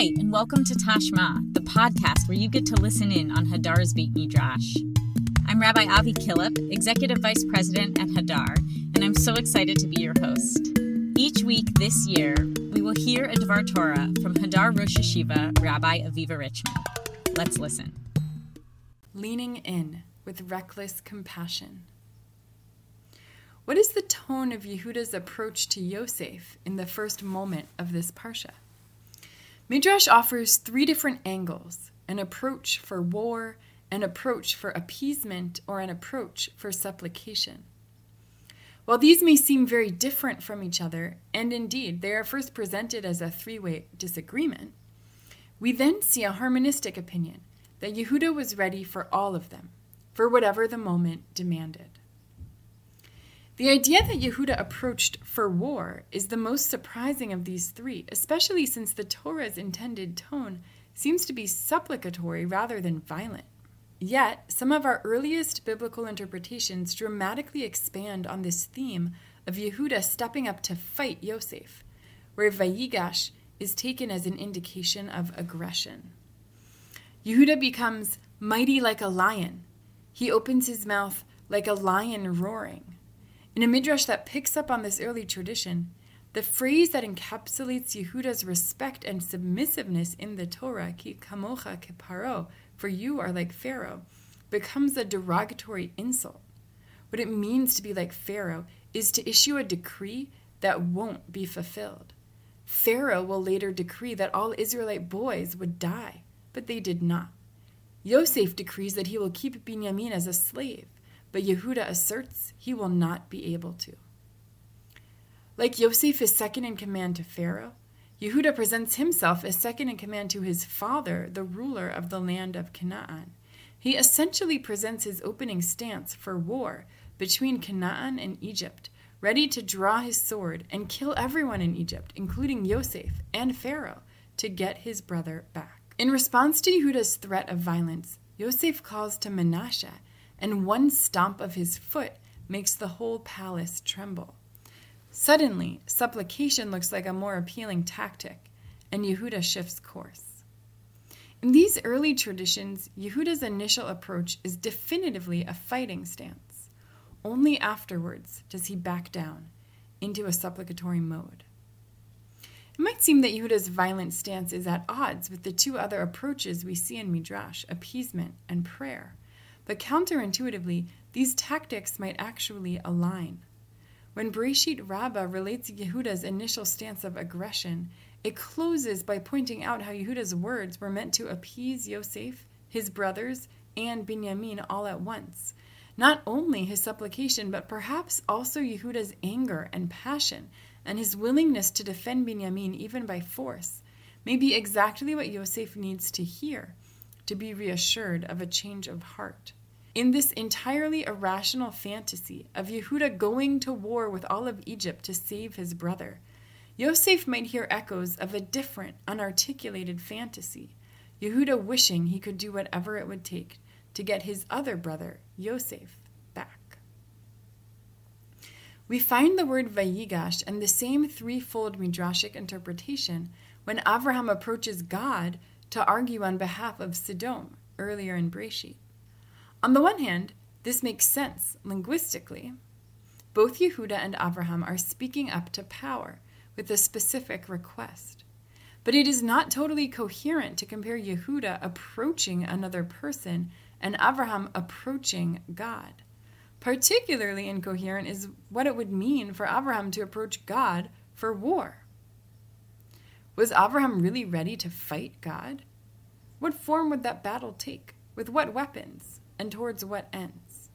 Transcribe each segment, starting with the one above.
Hi, and welcome to Tashma, the podcast where you get to listen in on Hadar's Beit Midrash. I'm Rabbi Avi Killip, Executive Vice President at Hadar, and I'm so excited to be your host. Each week this year, we will hear a Dvar Torah from Hadar Rosh Hashiva, Rabbi Aviva Richman. Let's listen. Leaning in with reckless compassion. What is the tone of Yehuda's approach to Yosef in the first moment of this parsha? Midrash offers three different angles an approach for war, an approach for appeasement, or an approach for supplication. While these may seem very different from each other, and indeed they are first presented as a three way disagreement, we then see a harmonistic opinion that Yehuda was ready for all of them, for whatever the moment demanded. The idea that Yehuda approached for war is the most surprising of these three, especially since the Torah's intended tone seems to be supplicatory rather than violent. Yet, some of our earliest biblical interpretations dramatically expand on this theme of Yehuda stepping up to fight Yosef, where Vayigash is taken as an indication of aggression. Yehuda becomes mighty like a lion. He opens his mouth like a lion roaring. In a midrash that picks up on this early tradition, the phrase that encapsulates Yehuda's respect and submissiveness in the Torah, ki kamocha keparo, for you are like Pharaoh, becomes a derogatory insult. What it means to be like Pharaoh is to issue a decree that won't be fulfilled. Pharaoh will later decree that all Israelite boys would die, but they did not. Yosef decrees that he will keep Binyamin as a slave. But Yehuda asserts he will not be able to. Like Yosef is second in command to Pharaoh, Yehuda presents himself as second in command to his father, the ruler of the land of Canaan. He essentially presents his opening stance for war between Canaan and Egypt, ready to draw his sword and kill everyone in Egypt, including Yosef and Pharaoh, to get his brother back. In response to Yehuda's threat of violence, Yosef calls to Menashe and one stomp of his foot makes the whole palace tremble. Suddenly, supplication looks like a more appealing tactic, and Yehuda shifts course. In these early traditions, Yehuda's initial approach is definitively a fighting stance. Only afterwards does he back down into a supplicatory mode. It might seem that Yehuda's violent stance is at odds with the two other approaches we see in Midrash appeasement and prayer. But counterintuitively, these tactics might actually align. When Breshit Rabbah relates Yehuda's initial stance of aggression, it closes by pointing out how Yehuda's words were meant to appease Yosef, his brothers, and Binyamin all at once. Not only his supplication, but perhaps also Yehuda's anger and passion, and his willingness to defend Binyamin even by force, may be exactly what Yosef needs to hear to be reassured of a change of heart. In this entirely irrational fantasy of Yehuda going to war with all of Egypt to save his brother, Yosef might hear echoes of a different, unarticulated fantasy, Yehuda wishing he could do whatever it would take to get his other brother, Yosef, back. We find the word Vayigash and the same threefold midrashic interpretation when Avraham approaches God to argue on behalf of Sodom earlier in Breshit. On the one hand, this makes sense linguistically. Both Yehuda and Abraham are speaking up to power with a specific request. But it is not totally coherent to compare Yehuda approaching another person and Abraham approaching God. Particularly incoherent is what it would mean for Abraham to approach God for war. Was Abraham really ready to fight God? What form would that battle take? With what weapons? and towards what ends.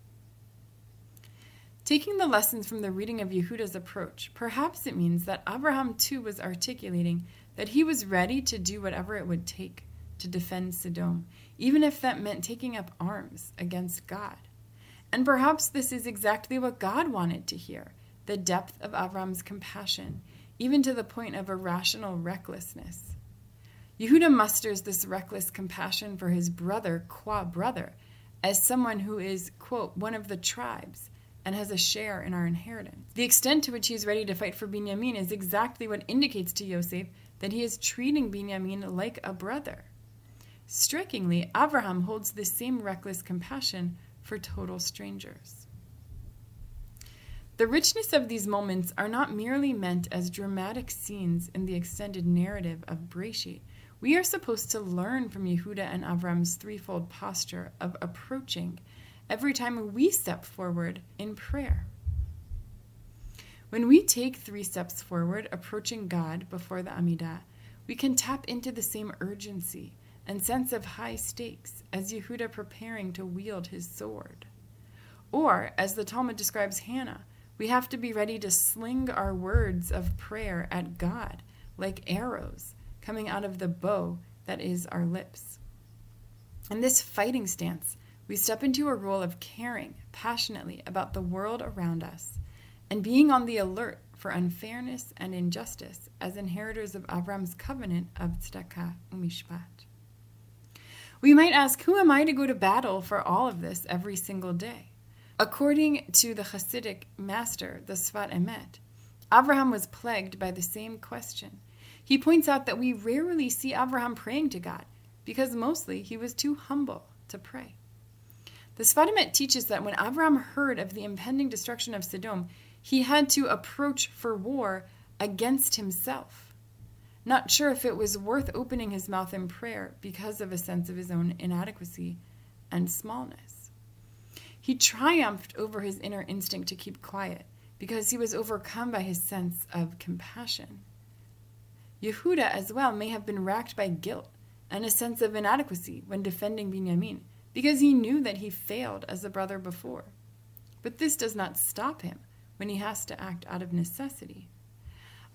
Taking the lessons from the reading of Yehuda's approach, perhaps it means that Abraham too was articulating that he was ready to do whatever it would take to defend Sodom, even if that meant taking up arms against God. And perhaps this is exactly what God wanted to hear the depth of Abraham's compassion, even to the point of irrational recklessness. Yehuda musters this reckless compassion for his brother, qua brother, as someone who is, quote, one of the tribes and has a share in our inheritance. The extent to which he is ready to fight for Binyamin is exactly what indicates to Yosef that he is treating Binyamin like a brother. Strikingly, Abraham holds the same reckless compassion for total strangers. The richness of these moments are not merely meant as dramatic scenes in the extended narrative of Breshit. We are supposed to learn from Yehuda and Avram's threefold posture of approaching every time we step forward in prayer. When we take three steps forward, approaching God before the Amidah, we can tap into the same urgency and sense of high stakes as Yehuda preparing to wield his sword. Or, as the Talmud describes Hannah, we have to be ready to sling our words of prayer at God like arrows coming out of the bow that is our lips. In this fighting stance, we step into a role of caring passionately about the world around us and being on the alert for unfairness and injustice as inheritors of Avram's covenant of tzedakah umishpat. We might ask, who am I to go to battle for all of this every single day? According to the Hasidic master, the Sfat Emet, Abraham was plagued by the same question. He points out that we rarely see Abraham praying to God because mostly he was too humble to pray. The Sfat Emet teaches that when Abraham heard of the impending destruction of Sodom, he had to approach for war against himself. Not sure if it was worth opening his mouth in prayer because of a sense of his own inadequacy and smallness. He triumphed over his inner instinct to keep quiet because he was overcome by his sense of compassion. Yehuda as well may have been racked by guilt and a sense of inadequacy when defending Binyamin because he knew that he failed as a brother before. But this does not stop him when he has to act out of necessity.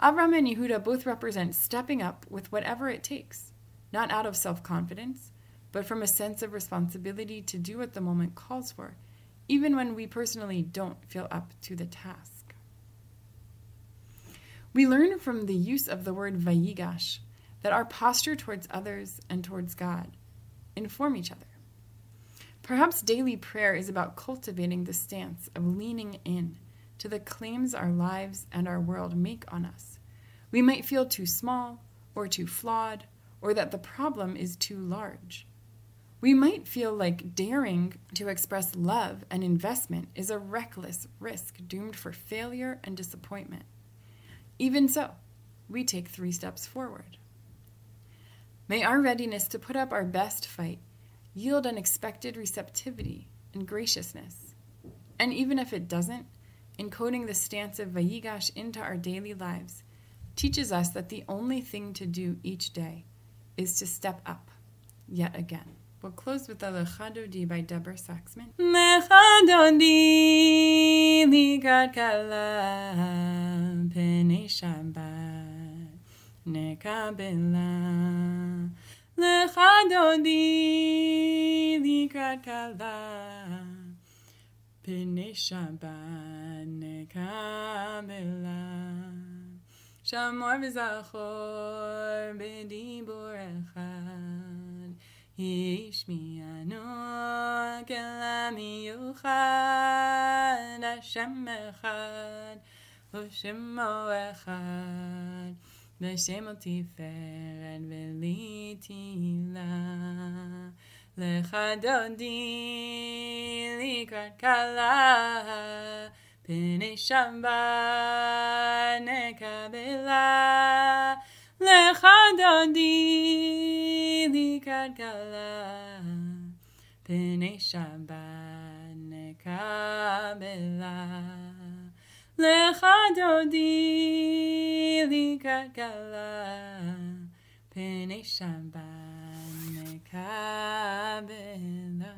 Avram and Yehuda both represent stepping up with whatever it takes, not out of self confidence, but from a sense of responsibility to do what the moment calls for even when we personally don't feel up to the task. We learn from the use of the word vayigash that our posture towards others and towards God inform each other. Perhaps daily prayer is about cultivating the stance of leaning in to the claims our lives and our world make on us. We might feel too small or too flawed or that the problem is too large. We might feel like daring to express love and investment is a reckless risk doomed for failure and disappointment. Even so, we take three steps forward. May our readiness to put up our best fight yield unexpected receptivity and graciousness. And even if it doesn't, encoding the stance of Vayigash into our daily lives teaches us that the only thing to do each day is to step up yet again. We'll close with the Lecha Dodi by Deborah Sacks Mintz. Lecha Dodi likrat kala pene Shabbat nekabela Lecha Dodi likrat kala pene Shabbat nekabela Shamor v'zachor b'dibur echad השמיענו כלה מיוחד, השם אחד ושמו אחד, בשם על תפארת ולי תהילה. לך דודי לקראת כלה, פני שבת נקבלה. לך דודי kalkala pene kamela lecha dodi li kalkala pene kamela